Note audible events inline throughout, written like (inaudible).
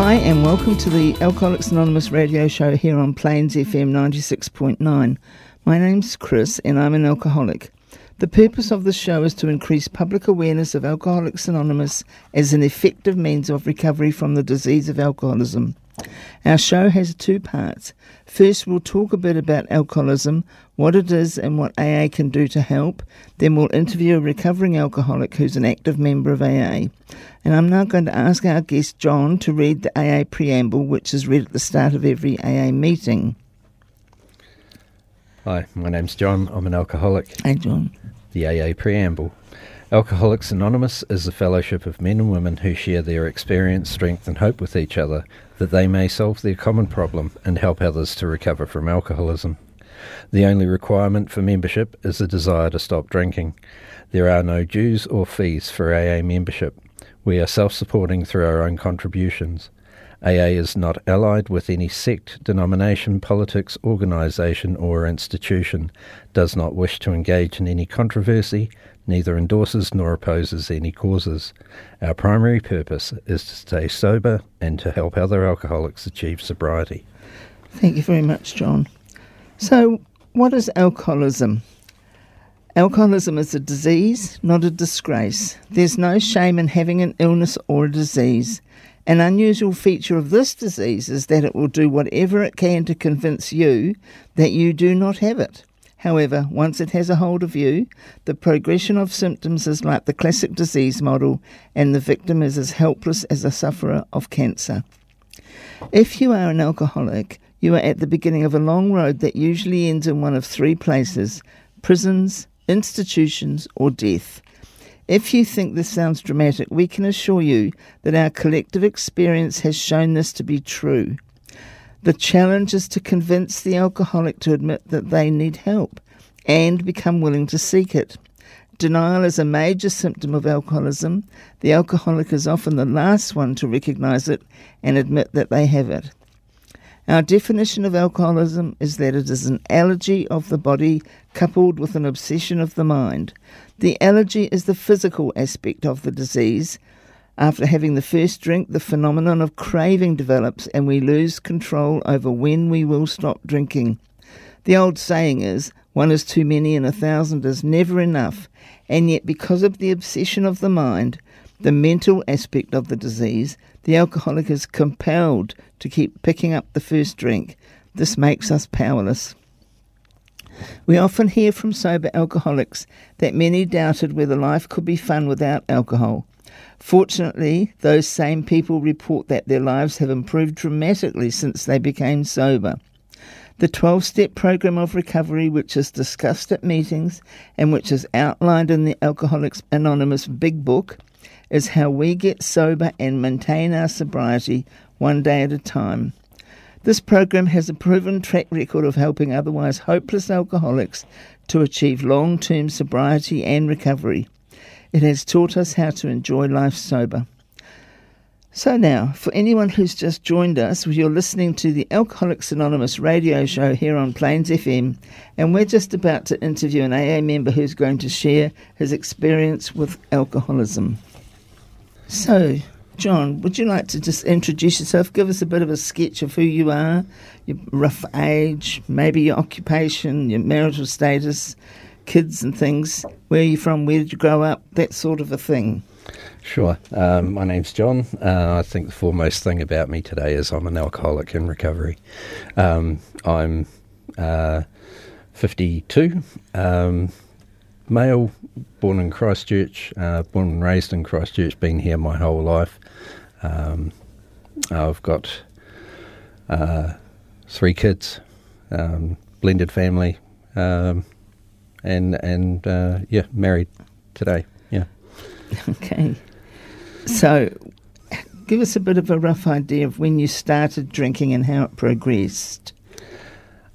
Hi, and welcome to the Alcoholics Anonymous radio show here on Plains FM 96.9. My name's Chris, and I'm an alcoholic. The purpose of the show is to increase public awareness of Alcoholics Anonymous as an effective means of recovery from the disease of alcoholism. Our show has two parts. First, we'll talk a bit about alcoholism, what it is, and what AA can do to help. Then, we'll interview a recovering alcoholic who's an active member of AA. And I'm now going to ask our guest, John, to read the AA preamble, which is read at the start of every AA meeting. Hi, my name's John. I'm an alcoholic. Hey, John. The AA preamble. Alcoholics Anonymous is a fellowship of men and women who share their experience, strength, and hope with each other that they may solve their common problem and help others to recover from alcoholism. The only requirement for membership is a desire to stop drinking. There are no dues or fees for AA membership. We are self supporting through our own contributions. AA is not allied with any sect, denomination, politics, organisation, or institution, does not wish to engage in any controversy, neither endorses nor opposes any causes. Our primary purpose is to stay sober and to help other alcoholics achieve sobriety. Thank you very much, John. So, what is alcoholism? Alcoholism is a disease, not a disgrace. There's no shame in having an illness or a disease. An unusual feature of this disease is that it will do whatever it can to convince you that you do not have it. However, once it has a hold of you, the progression of symptoms is like the classic disease model, and the victim is as helpless as a sufferer of cancer. If you are an alcoholic, you are at the beginning of a long road that usually ends in one of three places prisons, institutions, or death. If you think this sounds dramatic, we can assure you that our collective experience has shown this to be true. The challenge is to convince the alcoholic to admit that they need help and become willing to seek it. Denial is a major symptom of alcoholism. The alcoholic is often the last one to recognize it and admit that they have it. Our definition of alcoholism is that it is an allergy of the body coupled with an obsession of the mind. The allergy is the physical aspect of the disease, after having the first drink, the phenomenon of craving develops and we lose control over when we will stop drinking. The old saying is, one is too many and a thousand is never enough, and yet because of the obsession of the mind, the mental aspect of the disease, the alcoholic is compelled to keep picking up the first drink. This makes us powerless. We often hear from sober alcoholics that many doubted whether life could be fun without alcohol. Fortunately, those same people report that their lives have improved dramatically since they became sober. The 12 step program of recovery, which is discussed at meetings and which is outlined in the Alcoholics Anonymous Big Book, is how we get sober and maintain our sobriety one day at a time. This program has a proven track record of helping otherwise hopeless alcoholics to achieve long term sobriety and recovery. It has taught us how to enjoy life sober. So, now, for anyone who's just joined us, you're listening to the Alcoholics Anonymous radio show here on Plains FM, and we're just about to interview an AA member who's going to share his experience with alcoholism. So, John, would you like to just introduce yourself? Give us a bit of a sketch of who you are, your rough age, maybe your occupation, your marital status, kids and things. Where are you from? Where did you grow up? That sort of a thing. Sure. Um, my name's John. Uh, I think the foremost thing about me today is I'm an alcoholic in recovery. Um, I'm uh, 52, um, male, born in Christchurch, uh, born and raised in Christchurch, been here my whole life. Um, I've got uh, three kids, um, blended family. Um, and and uh, yeah, married today. Yeah. (laughs) Okay. So, give us a bit of a rough idea of when you started drinking and how it progressed.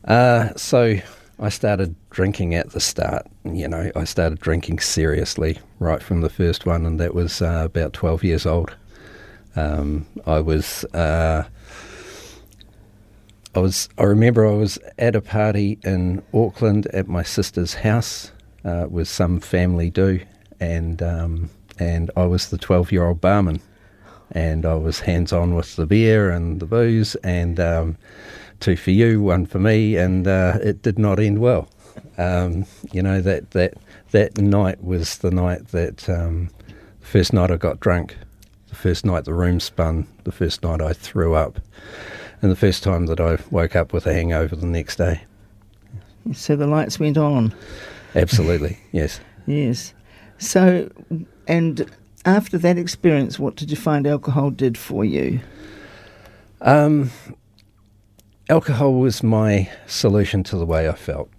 Uh, so I started drinking at the start. You know, I started drinking seriously right from the first one, and that was uh, about 12 years old. Um, I was. Uh, I was. I remember I was at a party in Auckland at my sister's house uh, with some family do, and um, and I was the twelve-year-old barman, and I was hands-on with the beer and the booze, and um, two for you, one for me, and uh, it did not end well. Um, you know that that that night was the night that um, first night I got drunk, the first night the room spun, the first night I threw up and the first time that I woke up with a hangover the next day. So the lights went on. Absolutely, (laughs) yes. Yes. So, and after that experience, what did you find alcohol did for you? Um, alcohol was my solution to the way I felt,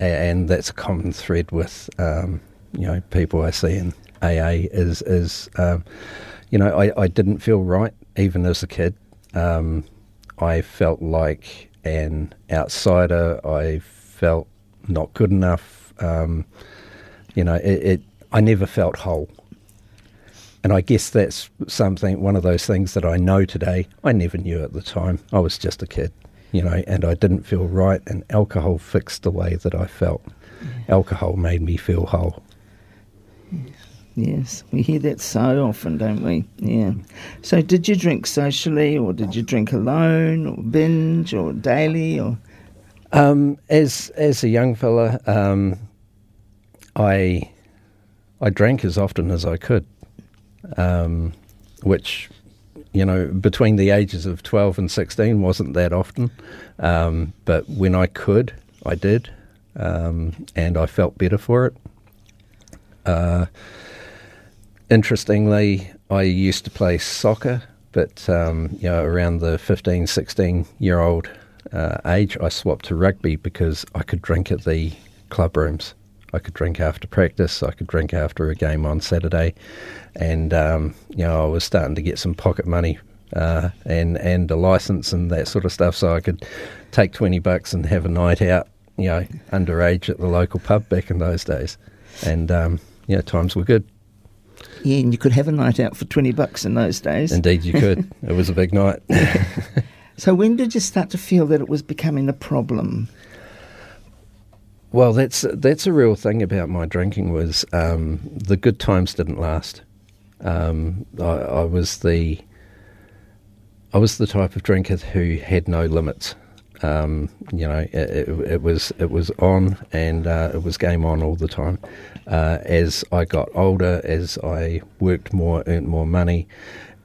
and that's a common thread with um, you know people I see in AA is is um, you know I, I didn't feel right even as a kid. Um, I felt like an outsider. I felt not good enough. Um, you know, it, it, I never felt whole. And I guess that's something, one of those things that I know today. I never knew at the time. I was just a kid, you know, and I didn't feel right. And alcohol fixed the way that I felt. Yeah. Alcohol made me feel whole. Yes, we hear that so often, don't we? Yeah. So, did you drink socially, or did you drink alone, or binge, or daily, or? Um, as as a young fella, um, I I drank as often as I could, um, which you know between the ages of twelve and sixteen wasn't that often, um, but when I could, I did, um, and I felt better for it. Uh, interestingly, I used to play soccer, but um, you know, around the 15, 16 year old uh, age, I swapped to rugby because I could drink at the club rooms. I could drink after practice. I could drink after a game on Saturday, and um, you know I was starting to get some pocket money uh, and and a license and that sort of stuff, so I could take twenty bucks and have a night out, you know, underage at the local pub back in those days, and um, yeah, times were good. Yeah, and you could have a night out for 20 bucks in those days. Indeed, you could. (laughs) it was a big night. (laughs) so, when did you start to feel that it was becoming a problem? Well, that's that's a real thing about my drinking was um, the good times didn't last. Um, I, I, was the I was the type of drinker who had no limits. Um, you know, it, it, it, was it was on and uh, it was game on all the time. Uh, as I got older, as I worked more, earned more money,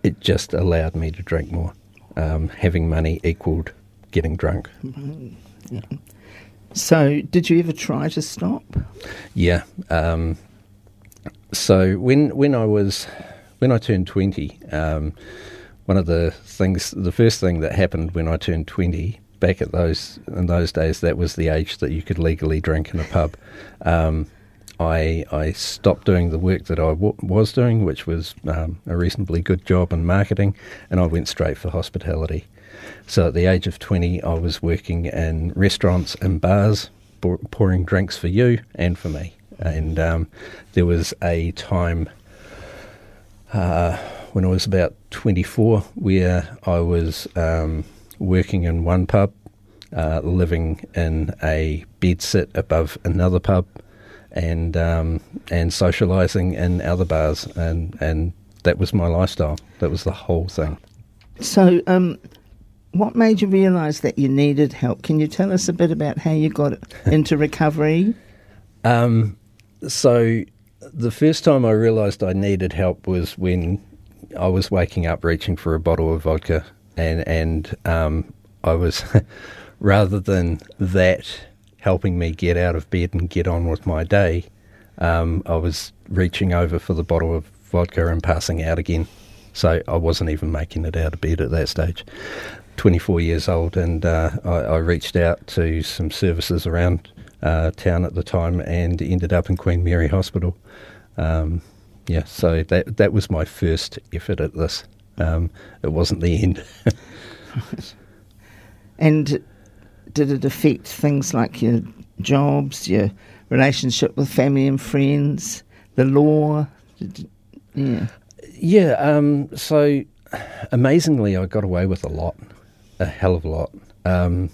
it just allowed me to drink more. Um, having money equaled getting drunk. Mm-hmm. Yeah. So, did you ever try to stop? Yeah. Um, so when when I was when I turned twenty, um, one of the things, the first thing that happened when I turned twenty back at those in those days, that was the age that you could legally drink in a pub. Um, I I stopped doing the work that I w- was doing, which was um, a reasonably good job in marketing, and I went straight for hospitality. So at the age of twenty, I was working in restaurants and bars, pouring drinks for you and for me. And um, there was a time. Uh, when I was about 24, where I was um, working in one pub, uh, living in a bed sit above another pub, and um, and socialising in other bars, and and that was my lifestyle. That was the whole thing. So, um, what made you realise that you needed help? Can you tell us a bit about how you got (laughs) into recovery? Um, so, the first time I realised I needed help was when I was waking up reaching for a bottle of vodka, and and um, I was (laughs) rather than that helping me get out of bed and get on with my day, um, I was reaching over for the bottle of vodka and passing out again. So I wasn't even making it out of bed at that stage. 24 years old, and uh, I, I, reached out to some services around uh, town at the time and ended up in Queen Mary Hospital. Um, yeah, so that that was my first effort at this. Um, it wasn't the end. (laughs) and did it affect things like your jobs, your relationship with family and friends, the law? Did, yeah. Yeah. Um, so amazingly, I got away with a lot, a hell of a lot. Um,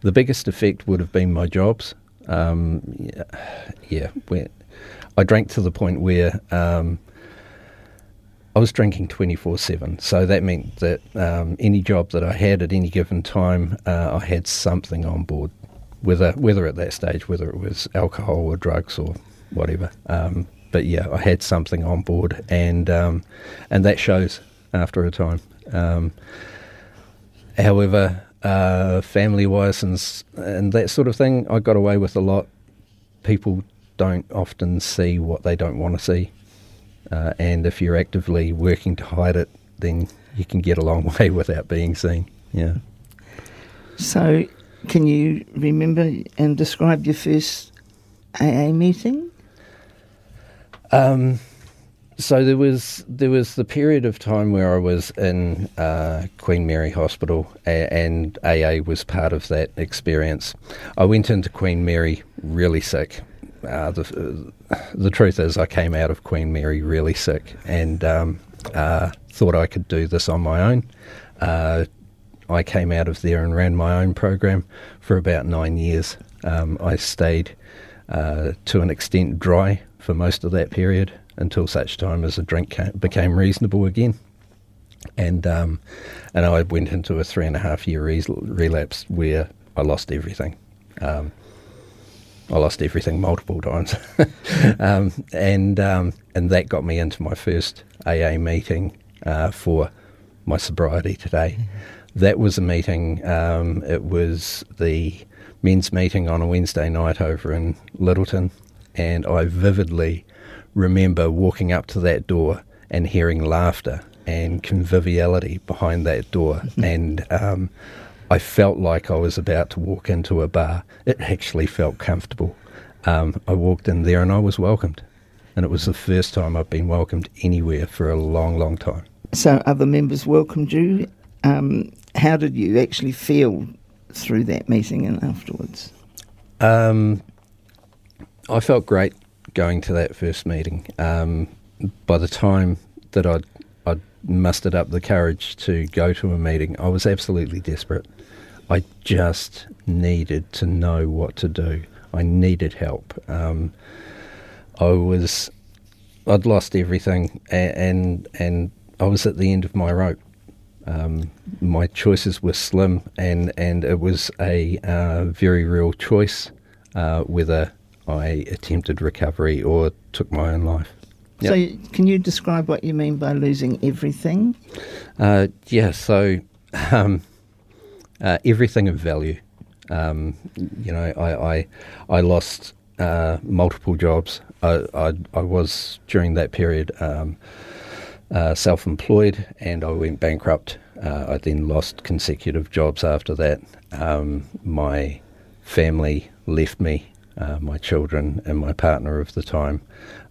the biggest effect would have been my jobs. Um, yeah, yeah I drank to the point where um, I was drinking 24 7. So that meant that um, any job that I had at any given time, uh, I had something on board, whether, whether at that stage, whether it was alcohol or drugs or whatever. Um, but yeah, I had something on board, and um, and that shows after a time. However, uh, family wise and, and that sort of thing, I got away with a lot. People don't often see what they don't want to see. Uh, and if you're actively working to hide it, then you can get a long (laughs) way without being seen. Yeah. So, can you remember and describe your first AA meeting? Um, so there was there was the period of time where I was in uh, Queen Mary Hospital, a- and AA was part of that experience. I went into Queen Mary really sick. Uh, the the truth is, I came out of Queen Mary really sick, and um, uh, thought I could do this on my own. Uh, I came out of there and ran my own program for about nine years. Um, I stayed uh, to an extent dry for most of that period until such time as the drink came, became reasonable again. And um, and I went into a three and a half year re- relapse where I lost everything. Um, I lost everything multiple times, (laughs) um, and um, and that got me into my first AA meeting uh, for my sobriety today. Mm-hmm. That was a meeting. Um, it was the men's meeting on a Wednesday night over in Lyttelton, and I vividly remember walking up to that door and hearing laughter and conviviality behind that door. (laughs) and um, I felt like I was about to walk into a bar. It actually felt comfortable. Um, I walked in there and I was welcomed. And it was the first time I've been welcomed anywhere for a long, long time. So other members welcomed you. Um, how did you actually feel through that meeting and afterwards? Um, I felt great going to that first meeting. Um, by the time that I'd, I'd mustered up the courage to go to a meeting, I was absolutely desperate. I just needed to know what to do. I needed help. Um, I was, I'd lost everything, and, and, and I was at the end of my rope. Um, my choices were slim, and and it was a uh, very real choice uh, whether I attempted recovery or took my own life. Yep. So, can you describe what you mean by losing everything? Uh, yeah, so um, uh, everything of value. Um, you know, I I, I lost uh, multiple jobs. I, I, I was during that period um, uh, self-employed, and I went bankrupt. Uh, I then lost consecutive jobs after that. Um, my family left me uh, my children and my partner of the time.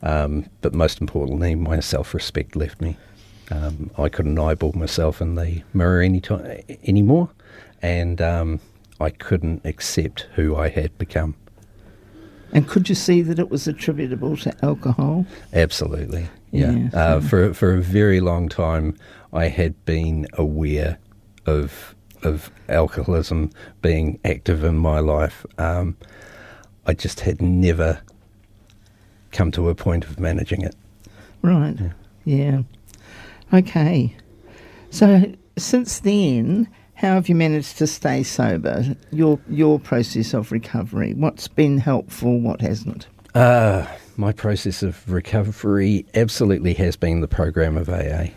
Um, but most importantly, my self respect left me. Um, I couldn't eyeball myself in the mirror any time, anymore, and um, I couldn't accept who I had become. And could you see that it was attributable to alcohol? Absolutely, yeah. yeah uh, for for a very long time, I had been aware of of alcoholism being active in my life. Um, I just had never come to a point of managing it. Right. Yeah. yeah. Okay. So since then, how have you managed to stay sober? Your your process of recovery. What's been helpful? What hasn't? Uh, my process of recovery absolutely has been the program of AA,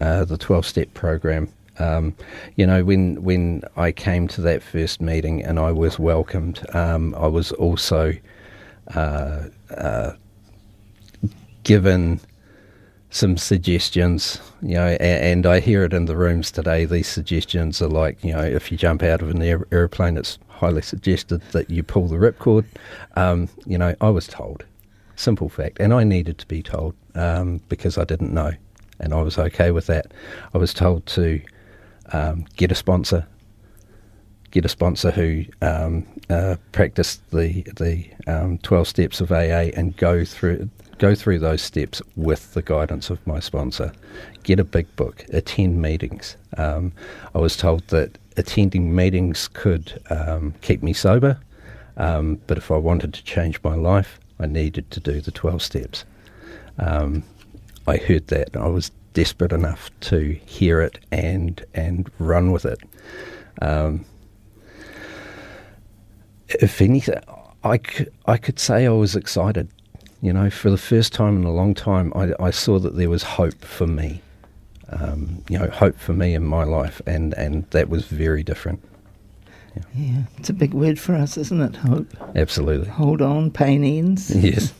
uh, the twelve step program. Um, you know, when when I came to that first meeting and I was welcomed, um, I was also uh, uh, given some suggestions. You know, and, and, I hear it in the rooms today. These suggestions are like, you know, if you jump out of an air, airplane, it's highly suggested that you pull the ripcord. Um, you know, I was told, simple fact, and I needed to be told um, because I didn't know. and I was okay with that. I was told to um, get a sponsor, get a sponsor who um, uh, practiced the the um, twelve steps of AA and go through go through those steps with the guidance of my sponsor. Get a big book, attend meetings. Um, I was told that attending meetings could um, keep me sober, but if I wanted to change my life, I needed to do the 12 steps. I heard that. I was desperate enough to hear it and and run with it. Um, if anything, I could, I could say I was excited. You know, for the first time in a long time, I, I saw that there was hope for me. Um, you know, hope for me in my life, and, and that was very different. Yeah. yeah, it's a big word for us, isn't it? Hope. Absolutely. Hold on, pain ends. Yes.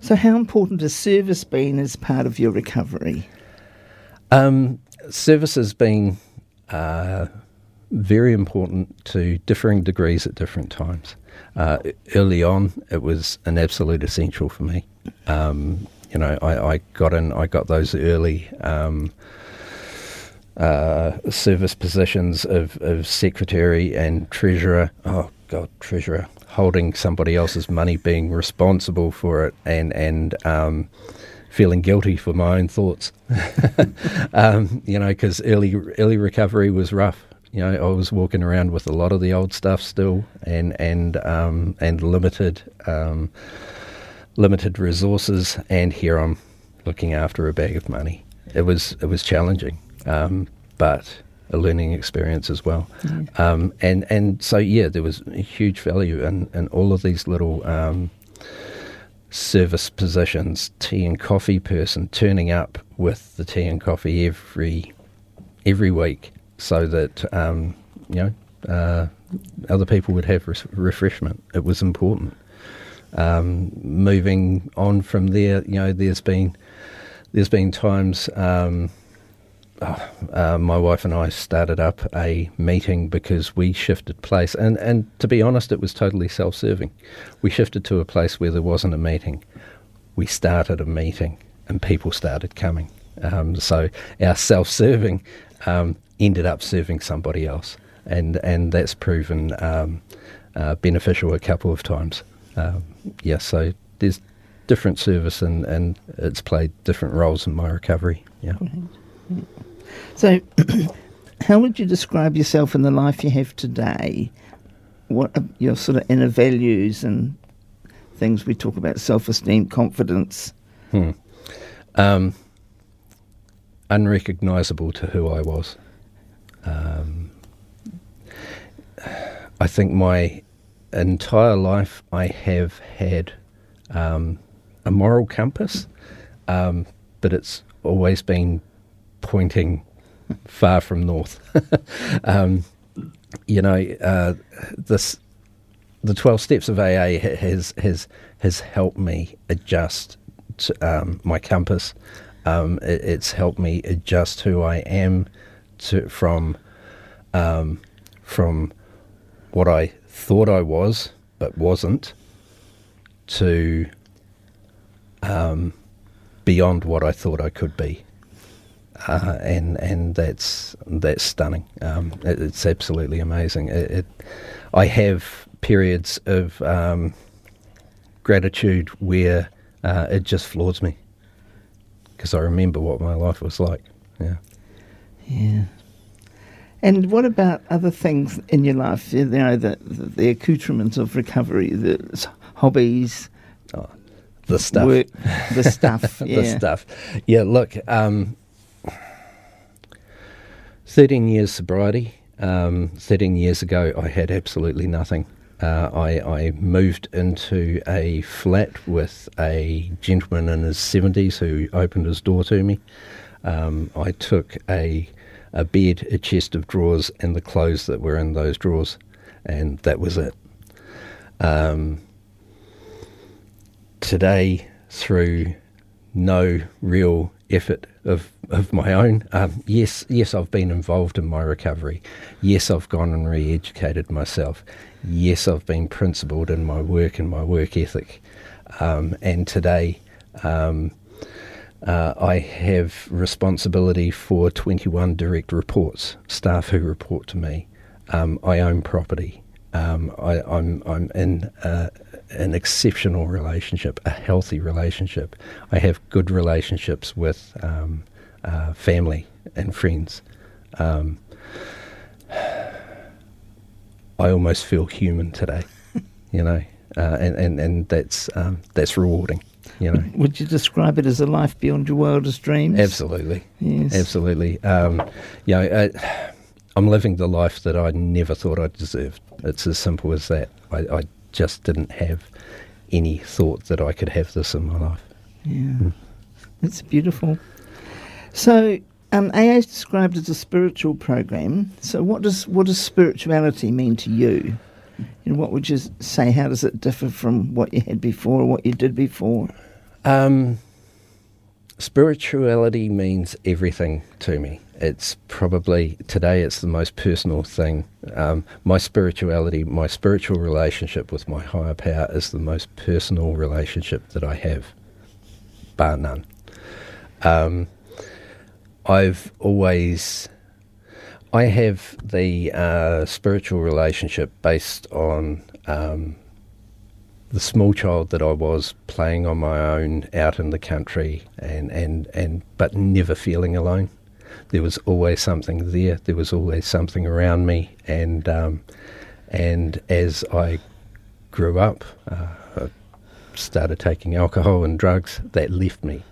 So, how important has service been as part of your recovery? Um, service has been uh, very important to differing degrees at different times. Uh, early on, it was an absolute essential for me. Um, you know, I, I, got in, I got those early um, uh, service positions of, of secretary and treasurer. Oh God, treasurer, holding somebody else's money, being responsible for it, and and um, feeling guilty for my own thoughts. (laughs) um, you know, because early early recovery was rough. You know, I was walking around with a lot of the old stuff still, and and um, and limited um, limited resources, and here I'm looking after a bag of money. It was it was challenging, um, but a learning experience as well. Um, and and so yeah, there was a huge value in, in all of these little um, service positions, tea and coffee person turning up with the tea and coffee every every week, so that um, you know uh, other people would have res- refreshment. It was important. Um, moving on from there, you know, there's been there's been times. Um, uh, my wife and I started up a meeting because we shifted place, and, and to be honest, it was totally self serving. We shifted to a place where there wasn't a meeting. We started a meeting, and people started coming. Um, so our self serving um, ended up serving somebody else, and, and that's proven um, uh, beneficial a couple of times. Um, yeah, so there's different service, and, and it's played different roles in my recovery. Yeah. So, (coughs) how would you describe yourself in the life you have today? What are your sort of inner values and things we talk about self esteem, confidence? Hmm. Um, unrecognizable to who I was. Um, I think my entire life I have had um, a moral compass, um, but it's always been pointing far from north. (laughs) um, you know, uh, this the twelve steps of AA has has has helped me adjust to, um, my compass. Um, it, it's helped me adjust who I am to from um, from what I thought I was but wasn't to um, beyond what I thought I could be uh, and and that's that's stunning. Um, it, it's absolutely amazing. It, it, I have periods of um, gratitude where uh, it just floors me because I remember what my life was like. Yeah. Yeah. And what about other things in your life? You know, the, the, the accoutrements of recovery, the hobbies, oh, the stuff, work, the stuff, (laughs) yeah. the stuff. Yeah. Look, um, 13 years sobriety. Um, 13 years ago, I had absolutely nothing. Uh, I, I, moved into a flat with a gentleman in his 70s who opened his door to me. Um, I took a, a bed, a chest of drawers, and the clothes that were in those drawers, and that was it. Um, today, through no real effort of, of my own. Um, yes, yes, I've been involved in my recovery. Yes, I've gone and re-educated myself. Yes, I've been principled in my work and my work ethic. Um, and today, um, Uh, I have responsibility for 21 direct reports, staff who report to me. Um, I own property. Um, I, am I'm, I'm in uh, an exceptional relationship, a healthy relationship. I have good relationships with um, uh, family and friends. Um, (sighs) I almost feel human today, (laughs) you know, uh, and, and, and that's, um, that's rewarding. You know. Would you describe it as a life beyond your wildest dreams? Absolutely. Yes. Absolutely. Um, you know, I'm living the life that I never thought I deserved. It's as simple as that. I, I just didn't have any thought that I could have this in my life. Yeah. Mm. It's beautiful. So, um, AA is described as a spiritual program. So, what does what does spirituality mean to you? And what would you say? How does it differ from what you had before or what you did before? Um, spirituality means everything to me. It's probably today. It's the most personal thing. Um, my spirituality, my spiritual relationship with my higher power, is the most personal relationship that I have, bar none. Um, I've always, I have the uh, spiritual relationship based on um, the small child that I was playing on my own out in the country and, and, and but never feeling alone. There was always something there. There was always something around me, and um, and as I grew up, uh, I started taking alcohol and drugs. That left me,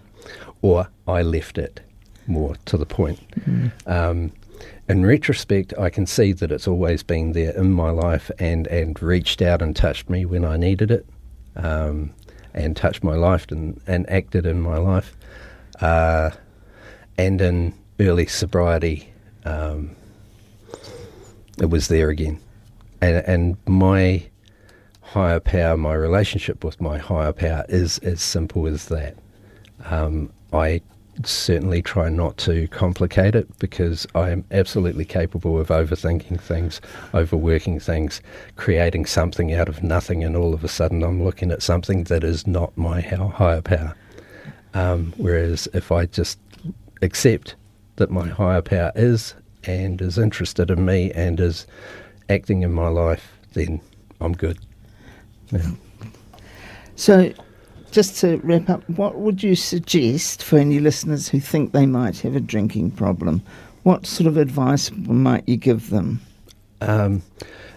or I left it. More to the point. Mm. Um, in retrospect, I can see that it's always been there in my life and, and reached out and touched me when I needed it, um, and touched my life and, and acted in my life. Uh, and in early sobriety, um, it was there again. And, and my higher power, my relationship with my higher power is as simple as that. Um, I certainly try not to complicate it because I am absolutely capable of overthinking things, overworking things, creating something out of nothing, and all of a sudden I'm looking at something that is not my higher power. Um, whereas if I just accept that my higher power is and is interested in me and is acting in my life, then I'm good. Yeah. So just to wrap up, what would you suggest for any listeners who think they might have a drinking problem? What sort of advice might you give them? Um,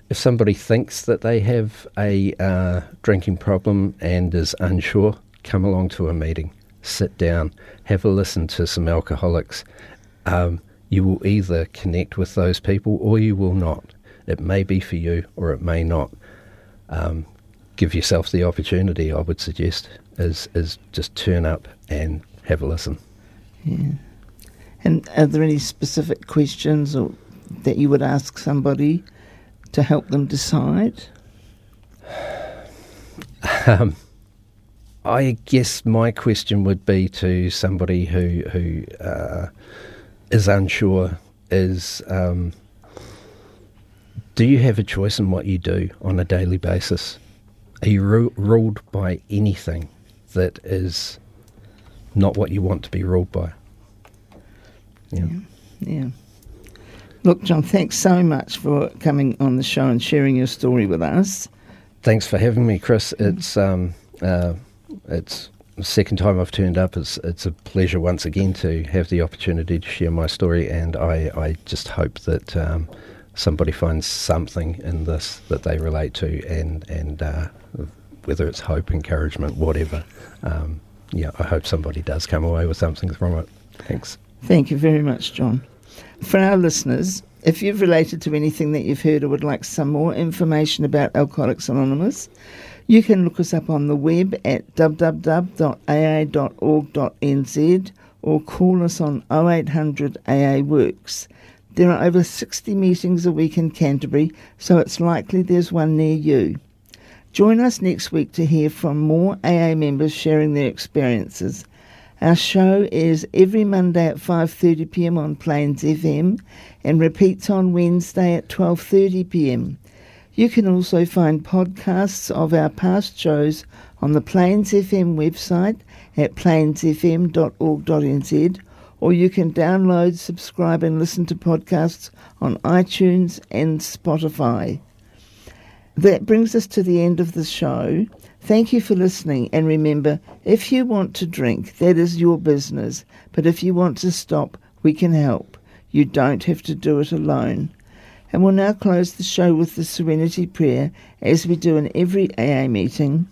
if somebody thinks that they have a uh, drinking problem and is unsure, come along to a meeting, sit down, have a listen to some alcoholics. Um, you will either connect with those people or you will not. It may be for you or it may not. Um, give yourself the opportunity, I would suggest is is just turn up and have a listen. Yeah. And are there any specific questions or that you would ask somebody to help them decide? (sighs) Um, I guess my question would be to somebody who who uh, is unsure is. Um, do you have a choice in what you do on a daily basis? Are you ru- ruled by anything? that is not what you want to be ruled by. Yeah. yeah. yeah. Look, John, thanks so much for coming on the show and sharing your story with us. Thanks for having me, Chris. It's um, uh, it's second time I've turned up. It's it's a pleasure once again to have the opportunity to share my story, and I, I just hope that um, somebody finds something in this that they relate to, and and uh, whether it's hope, encouragement, whatever. Um, yeah, I hope somebody does come away with something from it. Thanks. Thank you very much, John. For our listeners, if you've related to anything that you've heard or would like some more information about Alcoholics Anonymous, you can look us up on the web at www.aa.org.nz or call us on 0800 AA Works. There are over 60 meetings a week in Canterbury, so it's likely there's one near you. Join us next week to hear from more AA members sharing their experiences. Our show is every Monday at 5:30 p.m. on Plains FM and repeats on Wednesday at 12:30 p.m. You can also find podcasts of our past shows on the Plains FM website at plainsfm.org.nz or you can download, subscribe, and listen to podcasts on iTunes and Spotify. That brings us to the end of the show. Thank you for listening, and remember if you want to drink, that is your business, but if you want to stop, we can help. You don't have to do it alone. And we'll now close the show with the Serenity Prayer, as we do in every AA meeting.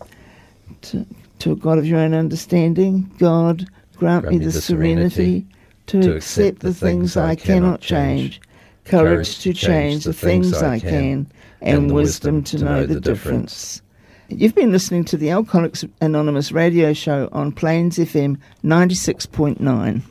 To, to a God of your own understanding, God, grant, grant me the, the serenity, serenity to, to accept the things I cannot change, courage to change the things I can, and wisdom to know the difference. You've been listening to the Alcoholics Anonymous radio show on Plains FM 96.9.